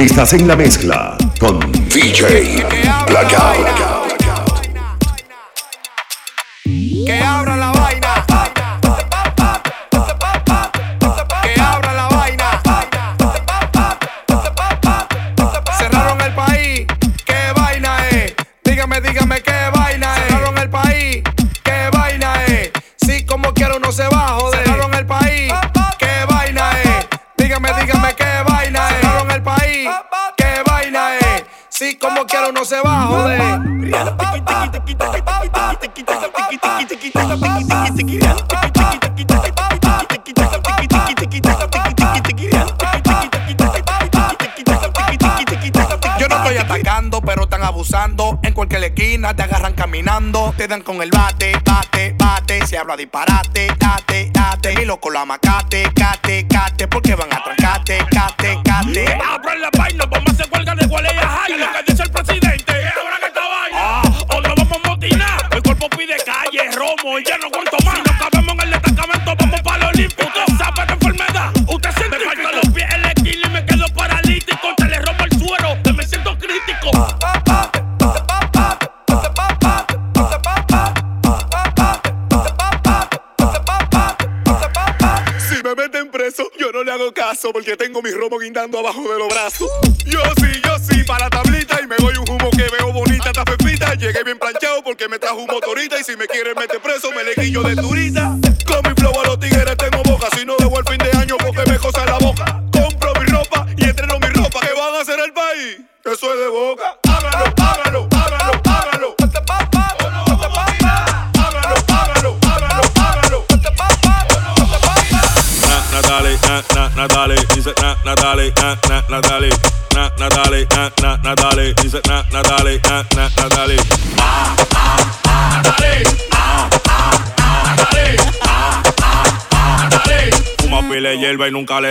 Estás en la mezcla con DJ Blackout. Con el bate, bate, bate. Se habla disparate, porque tengo mi romo guindando abajo de los brazos. Yo sí, yo sí, para tablita y me doy un humo que veo bonita, esta pepita. Llegué bien planchado porque me trajo un motorita y si me quieren meter preso me le guillo de turita.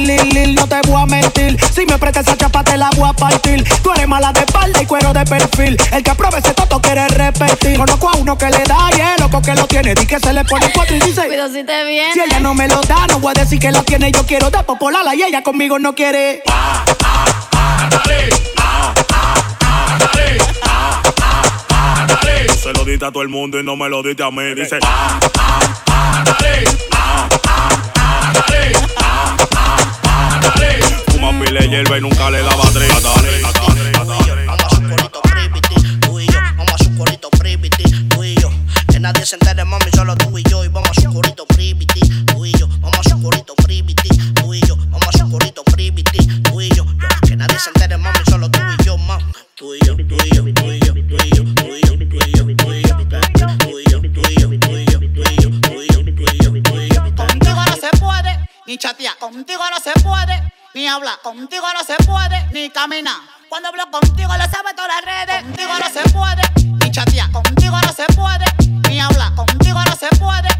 Lil, Lil, no te voy a mentir. Si me prestas esa chapa, te la voy a partir. Tú eres mala de espalda y cuero de perfil. El que apruebe ese toto quiere repetir. Conozco a uno que le da y el loco que lo tiene. Di que se le pone cuatro y dice. Cuidado si te viene. Si ella no me lo da, no voy a decir que lo tiene. Yo quiero de popolala y ella conmigo no quiere. Se lo diste a todo el mundo y no me lo diste a mí. Dice. Fuma pile hierba y nunca le daba tres. Natale, Natale, Natale, Vamos a su corito privity, tú y yo. Vamos a su corito tú y yo. Que nadie se entere, mami, solo tú y yo. Y vamos a su corito privity, tú y yo. Vamos a su corito privity, tú y yo. Vamos a su corito privity, tú y yo. Que nadie se entere, mami, solo tú y yo, ma. Tú y yo, tú y yo, tú y yo, tú y yo, tú y yo, contigo no se puede ni hablar, contigo no se puede ni caminar. Cuando hablo contigo lo sabe todas las redes. Contigo no se puede ni chatear, contigo no se puede ni hablar, contigo no se puede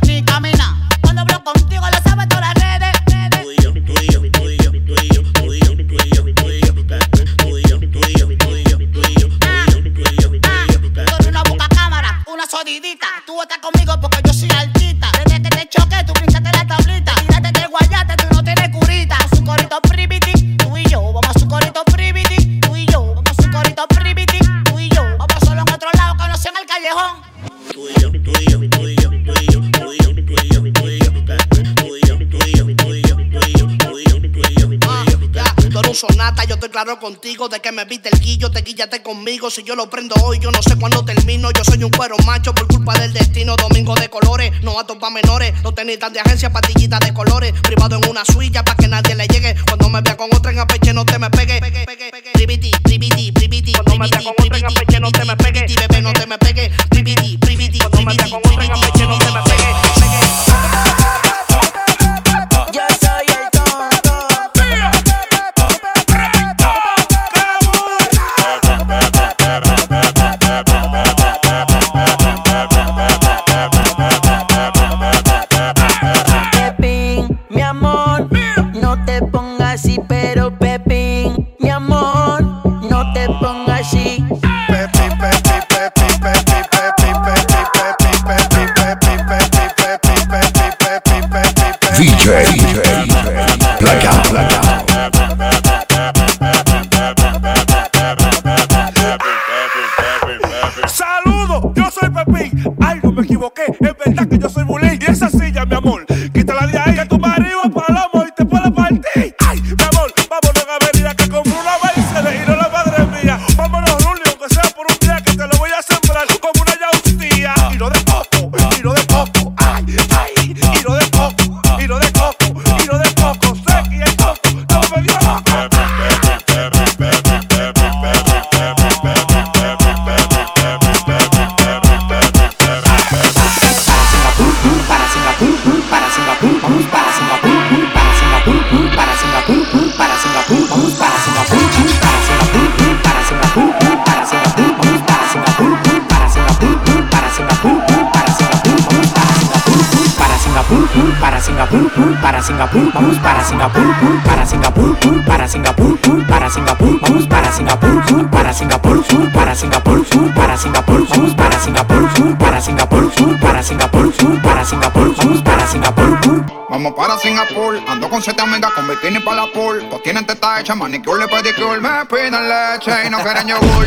claro contigo de que me viste el guillo, te guíllate conmigo. Si yo lo prendo hoy, yo no sé cuándo termino. Yo soy un cuero macho por culpa del destino. Domingo de colores, no a pa' menores. No tenéis tan de agencia, pastillitas de colores. Privado en una suya para que nadie le llegue. Cuando me vea con otra en apeche, no te me pegue. Priviti, priviti, priviti, Cuando me vea con otra en apeche, no te me pegue. bebé, no te me pegue. Priviti, para Singapur, vamos para Singapur, para Singapur, para Singapur, para Singapur, vamos para Singapur, para Singapur, para Singapur, para Singapur, vamos para Singapur, para Singapur, para Singapur, para Singapur, vamos para Singapur. Vamos para Singapur, ando con siete amigas con bikini para la pool. Todos tienen teta hecha, manicure pedicure. Me piden leche y no quieren yogur.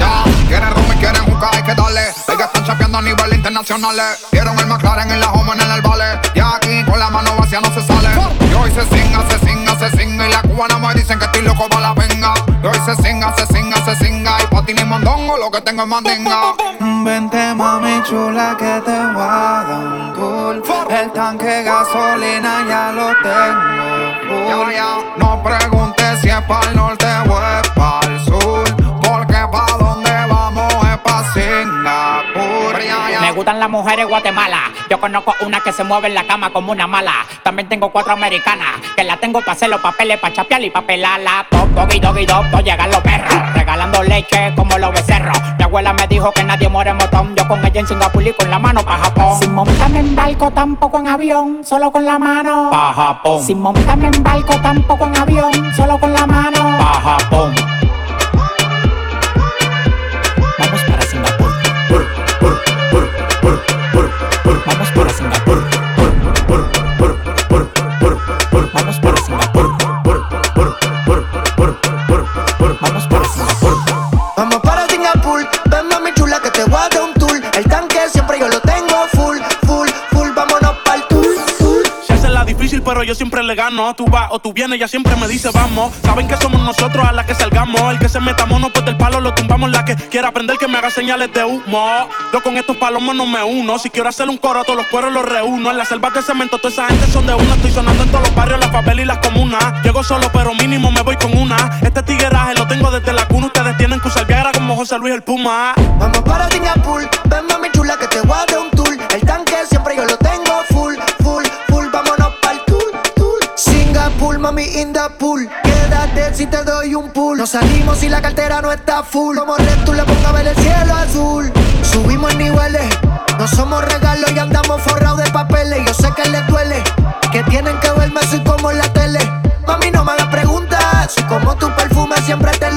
Quieren rum y quieren jugar, hay que darle. Ellas están chapeando a nivel internacional. Vieron el McLaren en la home en el vale. Y aquí con la mano vacía no se sale. Y hoy se singa, se singa, se singa. Y la cubana me dicen que estoy loco para la venga. Y hoy se singa, se singa, se singa. Y patín y mondongo lo que tengo es mandinga. Vente mami chula que te voy a dar un tour El tanque gasolina ya lo tengo Ya, ya, no preguntes si es para el norte gustan las mujeres Guatemala. Yo conozco una que se mueve en la cama como una mala. También tengo cuatro americanas que la tengo para hacer los papeles, para chapear y para pelarla. Top, doggy, doggy, dog, dog, llegan los perros. Regalando leche como los becerros. Mi abuela me dijo que nadie muere en motón. Yo con ella en Singapur y con la mano pa' Japón. Sin montarme en barco, tampoco en avión, solo con la mano. Pa' Japón. Sin montarme en barco, tampoco en avión, solo con la mano. Pa' Japón. Siempre le gano. Tú vas o tú vienes, ella siempre me dice vamos. Saben que somos nosotros a la que salgamos. El que se meta mono, pues del palo lo tumbamos. La que quiera aprender que me haga señales de humo. Yo con estos palomos no me uno. Si quiero hacer un coro, todos los cueros los reúno. En la selva de cemento, toda esa gente son de una. Estoy sonando en todos los barrios, las favelas y las comunas. Llego solo, pero mínimo me voy con una. Este tigueraje lo tengo desde la cuna. Ustedes tienen que usar Viagra como José Luis el Puma. Vamos para Singapur, ven mami chula que te voy a dar un pool. Quédate si te doy un pool. Nos salimos si la cartera no está full. Como red tú le pongo a ver el cielo azul. Subimos en niveles. No somos regalos y andamos forrados de papeles. Yo sé que les duele Que tienen que verme así como en la tele. Mami no me hagas preguntas. Soy como tu perfume siempre te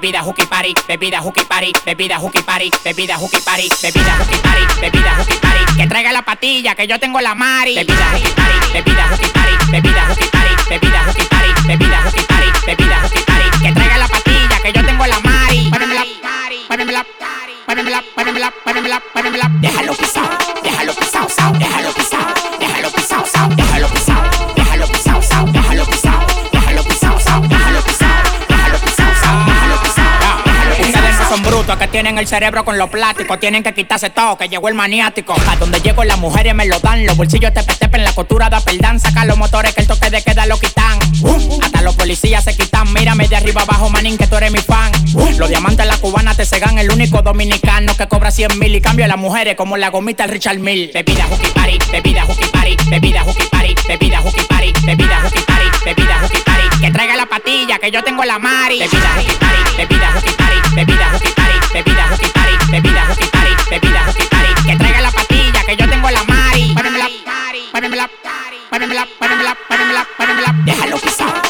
bebida hooky party, bebida hooky party, bebida hooky party, bebida hooky party, bebida hooky party, bebida hooky party, que traiga la patilla que yo tengo la mari. Bebida hooky party, bebida hooky party, bebida hooky party, bebida hooky party, bebida hooky party, bebida hooky party, que traiga la patilla que yo tengo la mari. Muévemela, muévemela, muévemela, muévemela, muévemela, muévemela. Déjalo pisado, tienen el cerebro con los plásticos. Tienen que quitarse todo, que llegó el maniático. A donde llego las mujeres me lo dan. Los bolsillos te en la costura da perdán. Saca los motores que el toque de queda lo quitan. Hasta los policías se quitan. Mírame de arriba abajo, manín, que tú eres mi fan. Los diamantes la cubana te cegan. El único dominicano que cobra 100 mil y cambia a las mujeres como la gomita el Richard Mill. Bebida hooky party, bebida hooky party, bebida hooky party, bebida hooky party, bebida hooky party, bebida hooky party. Que traiga la patilla, que yo tengo la mari. Bebida hooky party, bebida hooky party, bebida hooky party, bebida hooky party, bebida hooky party, bebida hooky party. Que traiga la patilla, que yo tengo la mari. Párenmela, párenmela, párenmela, párenmela, párenmela. Déjalo pisado,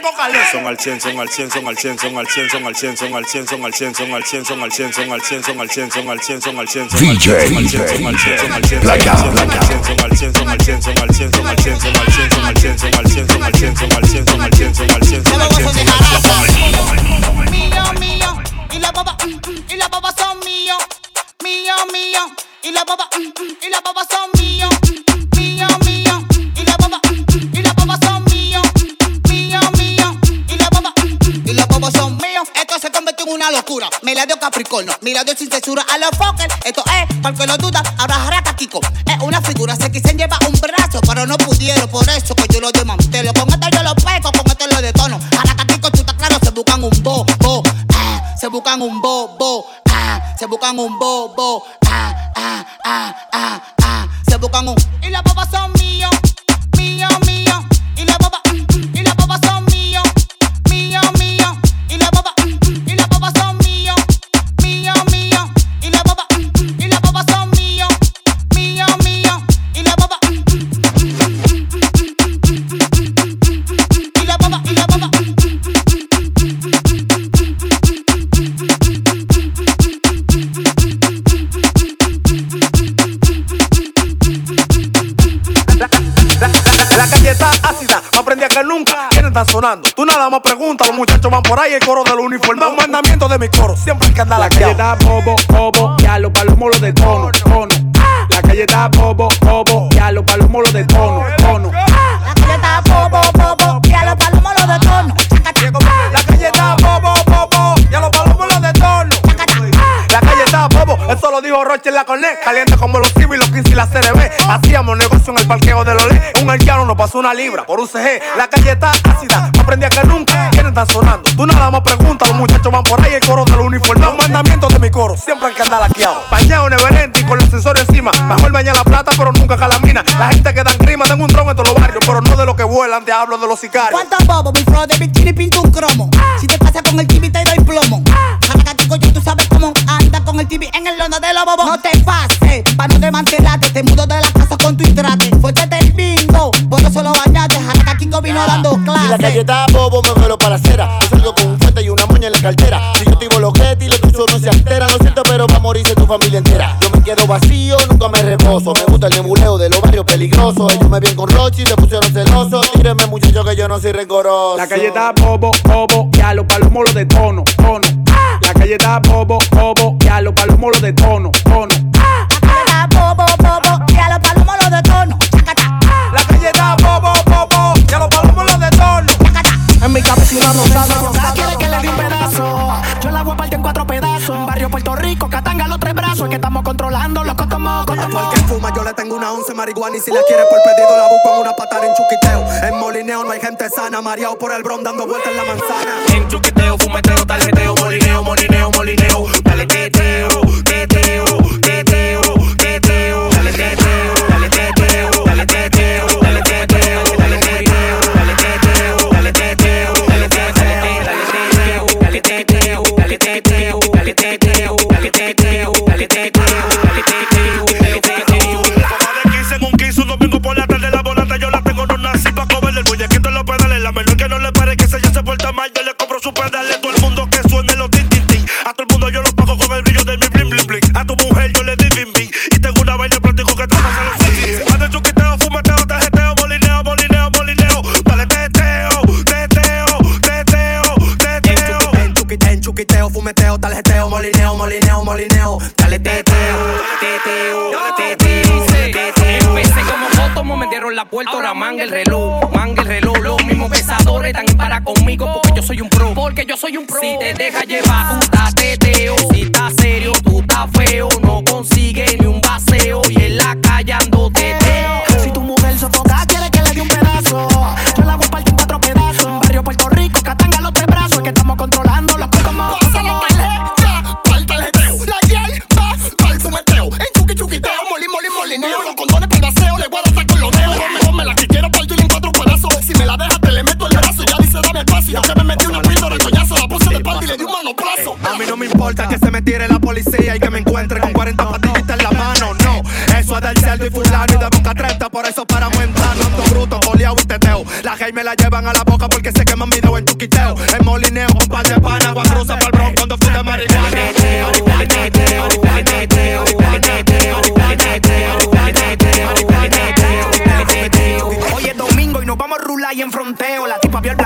tengo calor. Son al 100, son al 100, son al 100, son al 100, son al 100, son al 100, son al 100, son al 100, son al 100, son al 100, son al 100, son al 100, son al 100, son al 100, DJ, son al 100, son al 100, Blackout, son al 100, son al 100, son al 100, son al 100, son al 100, son al 100, son al 100, son al 100, son al 100, son al 100, son al 100, son al 100, son al 100. Mío, mío, y la baba, y la baba son mío, mío, mío, y la baba, y la baba son mío, Me la dio Capricornio, me la dio sin censura a los Fokker. Esto es, porque lo duda, ahora jaraca Kiko. Es una figura, se quisen llevar un brazo, pero no pudieron, por eso que yo lo desmantelo. Con esto yo lo pego, con esto lo detono. Jaraca Kiko, estás claro, se buscan un bo, bo, ah, se buscan un bo, bo, ah, se buscan un bo, bo, ah, ah, ah, ah, ah, se buscan un. Y las bobas son míos, que nunca. ¿Quiénes están sonando? Tú nada más preguntas, los muchachos van por ahí, el coro de los uniformados. Mandamiento de mi coro, siempre hay que andar La calle está bobo, bobo, ya los palomos los de tono, tono. La calle está bobo, bobo, ya los palomos los de tono, tono. Roche en la Cornet. Caliente como los cibos y los 15 y la CRB. Hacíamos negocio en el parqueo de Lolé. Un haitiano nos pasó una libra por un CG. La calle está ácida, aprendí a que nunca. ¿Quiénes están sonando? Tú nada más preguntas, los muchachos van por ahí, el coro de los uniformados. Mandamientos de mi coro, siempre hay que andar laqueado. Bañado en Everente y con el sensor encima. Mejor bañar la plata, pero nunca calamina. La gente que dan grima, tengo un dron en todos los barrios, pero no de lo que vuelan, te hablo de los sicarios. ¿Cuántos bobos? Mi flow de bikini pinta un cromo. Si te pasa con el TV te doy plomo. Jaracatico, yo tú sabes el TV en el lono de los bobos. No te pases, pa' no desmantelarte. Te mudo de la casa con tu intrate. Fuerte del bingo, por eso lo bañaste. Jaracatico vino dando Si la calle está bobo, me vuelo para acera. Yo salgo con un fuerte y una moña en la cartera. Si yo activo los y los tuyos no se alteran. Lo siento, pero va a morirse tu familia entera. Yo me quedo vacío, nunca me reposo. Me gusta el nebuleo de los barrios peligrosos. Ellos me ven con Rochi, se pusieron celosos. Tírenme, muchachos, que yo no soy rencoroso. La calle está bobo, bobo, ya los palomos los de tono, tono. La calle está bobo, bobo, palomos los de tono, tono. La calle está bobo, bobo, y a los palomos los de tono. La calle está bobo, bobo, ya los palomos los de chacata. En mi cabeza una rosada. Quiere que le dé un pedazo. Yo la voy a partir en cuatro pedazos. En barrio Puerto Rico, Catanga los tres brazos. Es que estamos controlando loco como como. Porque fuma, yo le tengo una once marihuana y si la quiere por pedido la busco en una patada en chuquiteo. En molineo no hay gente sana, mareado por el bron dando vueltas en la manzana. En chuqueteo, fumeteo, tarjeteo, molineo, molineo, molineo. Dale teteo, teteo. Dale teteo, teteo, teteo, teteo. Empecé como foto, me metieron la puerta, ahora manga el reloj, manga el reloj. Los mismos pesadores están para conmigo porque yo soy un pro, porque yo soy un pro. Si te deja llevar, tú estás teteo. Si estás serio, tú estás feo. No consigue ni un baseo y en la calle ando teteo. Si tu mujer sofoca, quiere que le dé un pedazo. Yo la voy a partir en cuatro pedazos. Barrio Puerto Rico, Catanga los tres brazos. Es que estamos controlando mí no me importa que se me tire la policía y que me encuentre con 40 patillitas en la mano, no. Eso es del cerdo y fulano y de boca 30, por eso paramos en plano. Ando bruto, coleado y teteo. La gay me la llevan a la boca porque se queman video en chuquiteo. En molineo, un par de pana, agua cruza pa'l bron cuando fui de marihuana. Hoy es domingo y nos vamos a rular y en fronteo. La tipa vio el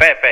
Pepe.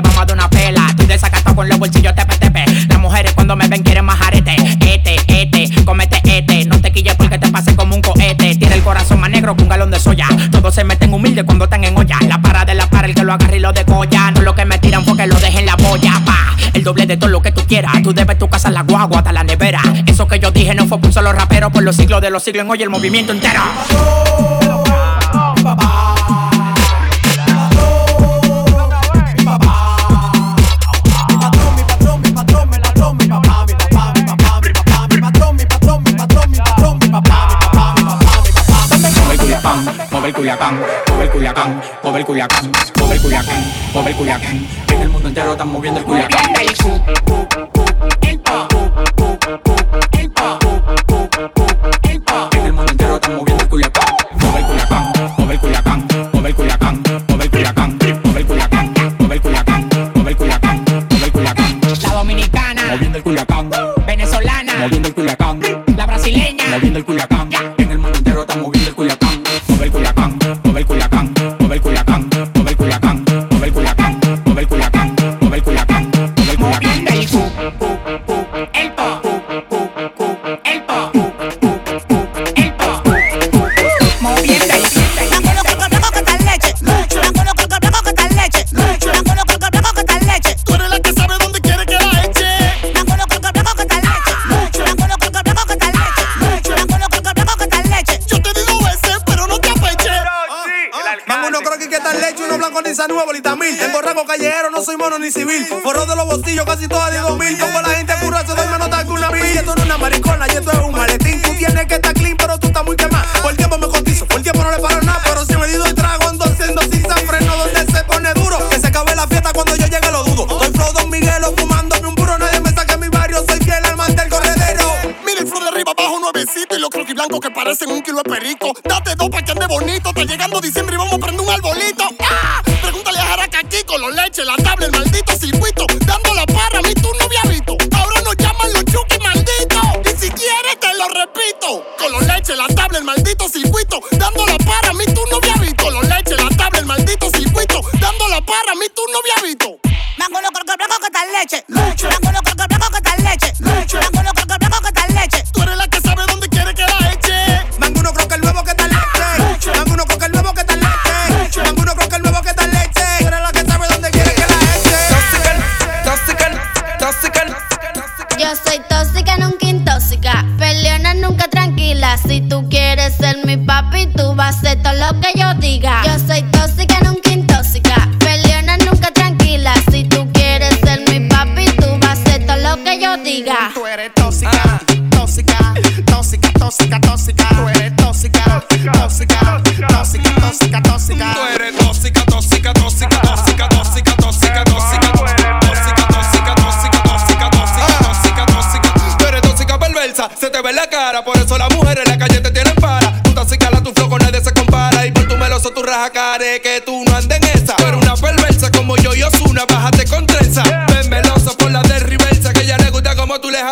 Vamos a dar una pela, estoy desacatado con los bolsillos tepe, las mujeres cuando me ven quieren más arete, este, este, comete este, no te quilles porque te pase como un cohete, tiene el corazón más negro que un galón de soya, todos se meten humildes cuando están en olla, la para de la para, el que lo agarre y lo decolla, no lo que me tiran porque lo dejen la boya, pa, el doble de todo lo que tú quieras, tú debes tu casa, la guagua, hasta la nevera, eso que yo dije no fue por solo rapero, por los siglos de los siglos en hoy el movimiento entero. Culiacán, el culiacán, el culiacán, el culiacán, el culiacán. En el mundo entero están moviendo el culiacán. visto. Color leche, la tabla, el maldito circuito. Dando la para, mí tú no habías visto. Color leche, la tabla, el maldito circuito. Dando la para, mí tú no habías visto. Mango loco, blanco, que tal leche. Leche. Mango loco, que tal leche. Leche. Mango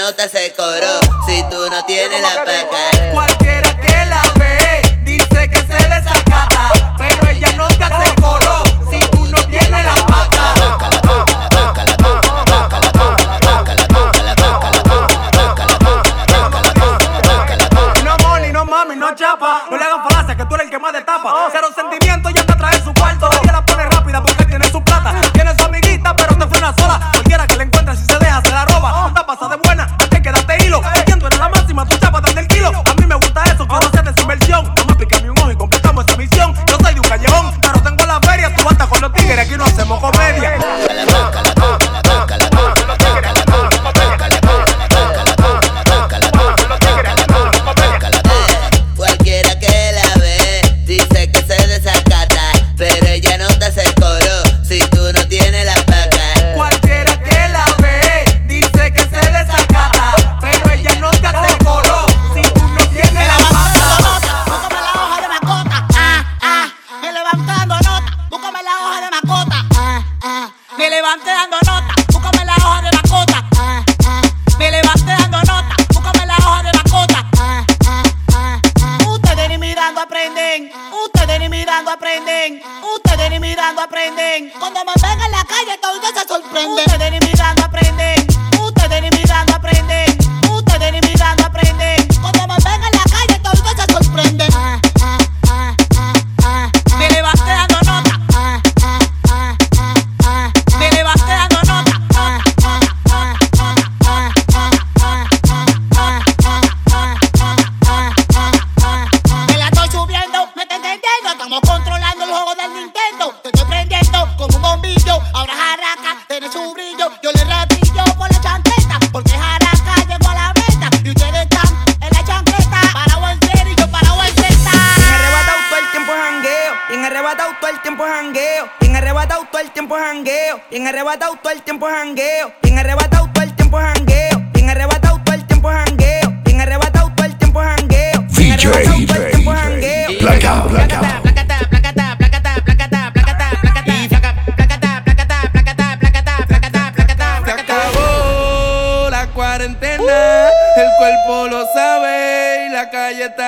nota se cobró. Si tú no tienes la paca.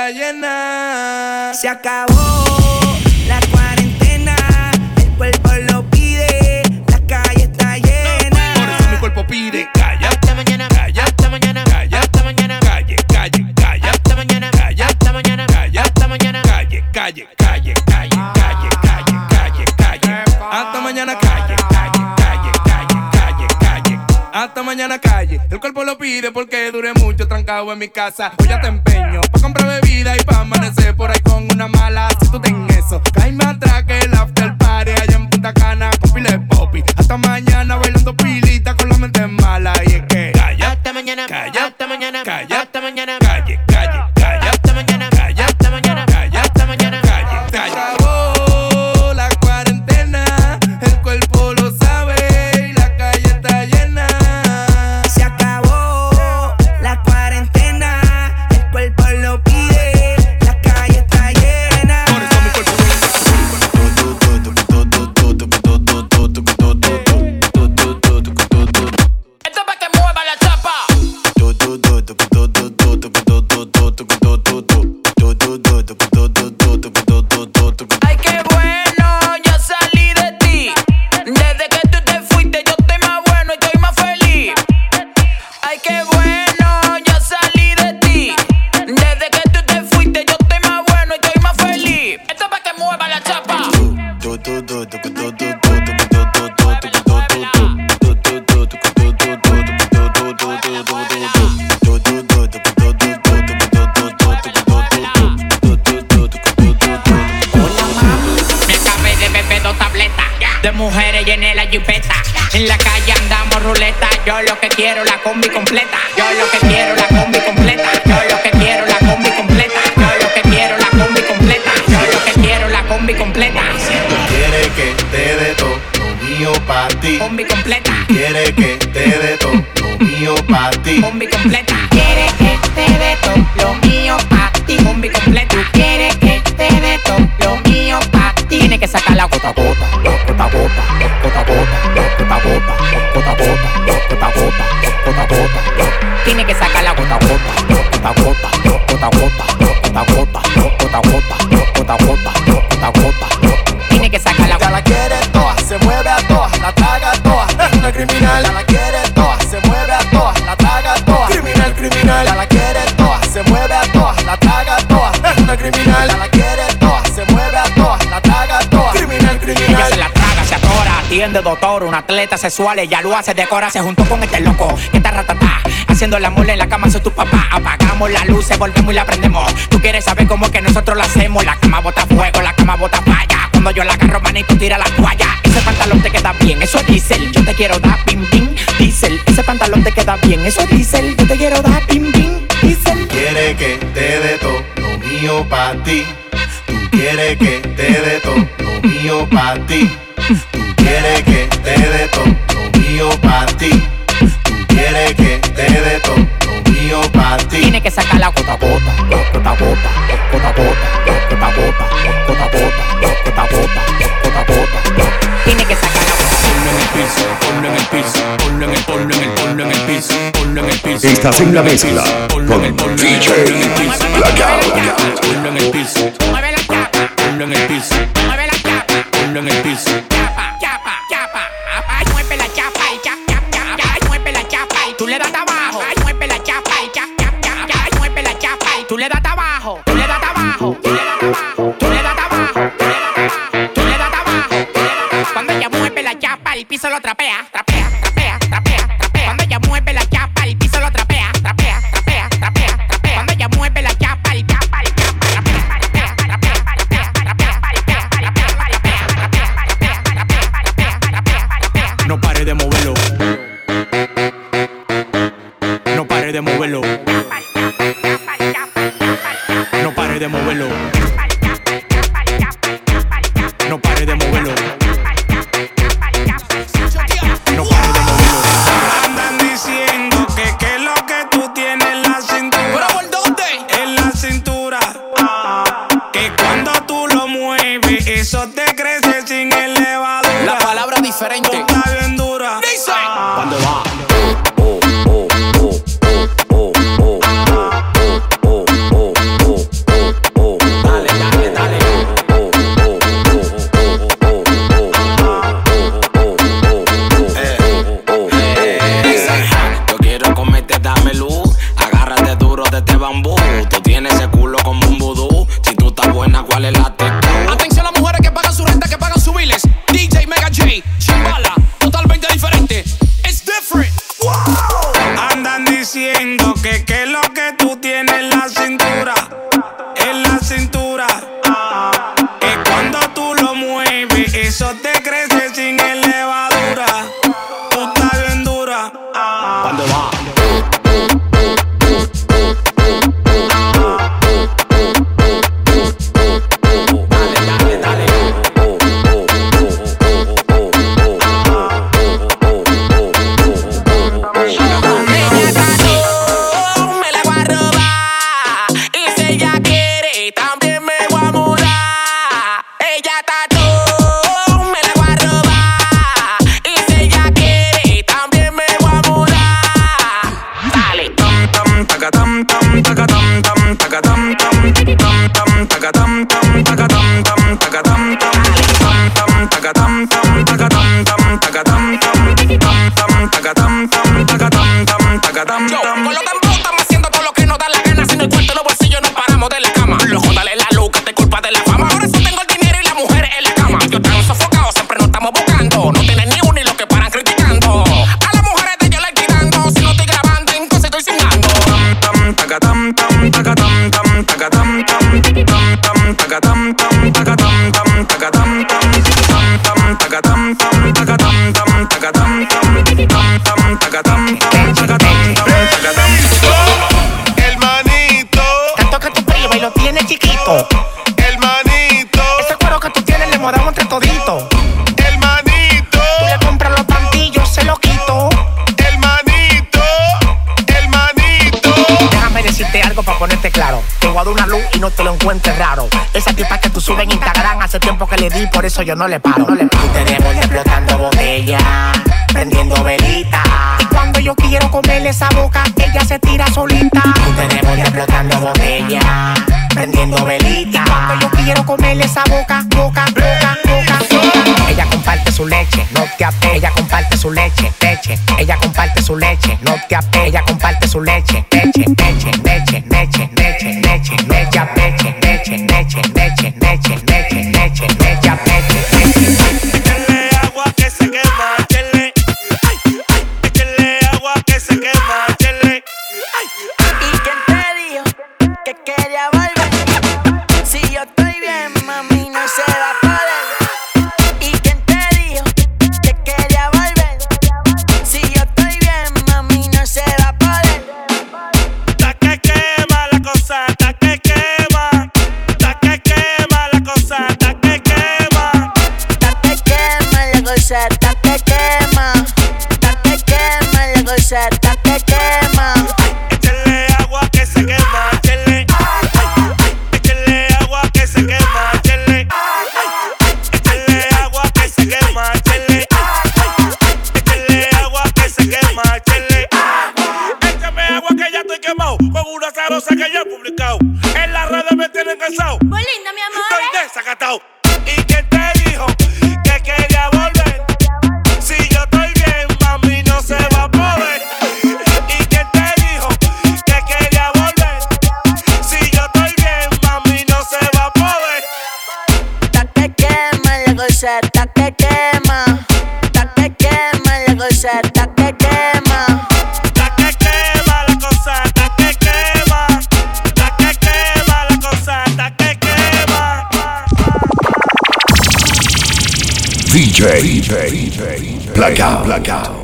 Está llena. Se acabó la cuarentena, el cuerpo lo pide, la calle está llena. Por eso mi cuerpo pide calla, hasta mañana, calla, hasta mañana, calla, hasta mañana, calle, calle, calla, hasta mañana, calla, hasta mañana, calla, hasta mañana, calle, calle, calle, calle, calle, calle, calle, calle, hasta mañana, calle, calle, calle, calle, calle, calle, hasta mañana, calle. El cuerpo lo pide porque duré mucho trancado en mi casa. Hoy ya te empeño bebida y pa' amanecer por ahí con una mala. Si tú ten eso, caíme atrás que el after party allá en Punta Cana con atiende doctor, un atleta sexual, ella lo hace, decora, se juntó con este loco, que está ratatá, haciendo la mole en la cama, soy tu papá, apagamos las luces, volvemos y la prendemos, tú quieres saber cómo es que nosotros lo hacemos, la cama bota fuego, la cama bota falla, cuando yo la agarro, manito, tira la toalla, ese pantalón te queda bien, eso es diésel, yo te quiero dar pim pim, diésel, ese pantalón te queda bien, eso es diésel, yo te quiero dar pim pim, diésel. Quiere que te dé todo lo mío para ti. Quieres que te dé todo lo mío para ti. Tú quieres que te dé todo lo mío para ti. Tú quieres que te dé todo lo mío para ti. Tiene que sacar la gota gota, gota gota, gota gota, gota gota, gota gota, gota gota, gota gota. Tiene que sacar la gota. Ponlo en el piso, ponlo en el piso, ponlo en el, ponlo en el, ponlo en el piso, ponlo en el piso. Estás en la mezcla con DJ. Blackout. Ponlo en el piso. diferente. Esa tipa que tú subes en Instagram hace tiempo que le di, por eso yo no le paro. No le paro. Explotando botella, prendiendo velita. Y cuando yo quiero comerle esa boca, ella se tira solita. Tenemos explotando botella, prendiendo velita. Y cuando yo quiero comerle esa boca, boca, boca, boca, boca. Ella comparte su leche, no te apega. Ella comparte su leche, leche. Ella comparte su leche, no te apega. Ella comparte su leche, leche, leche, leche, leche, leche, leche. DJ, DJ, Blackout, Blackout.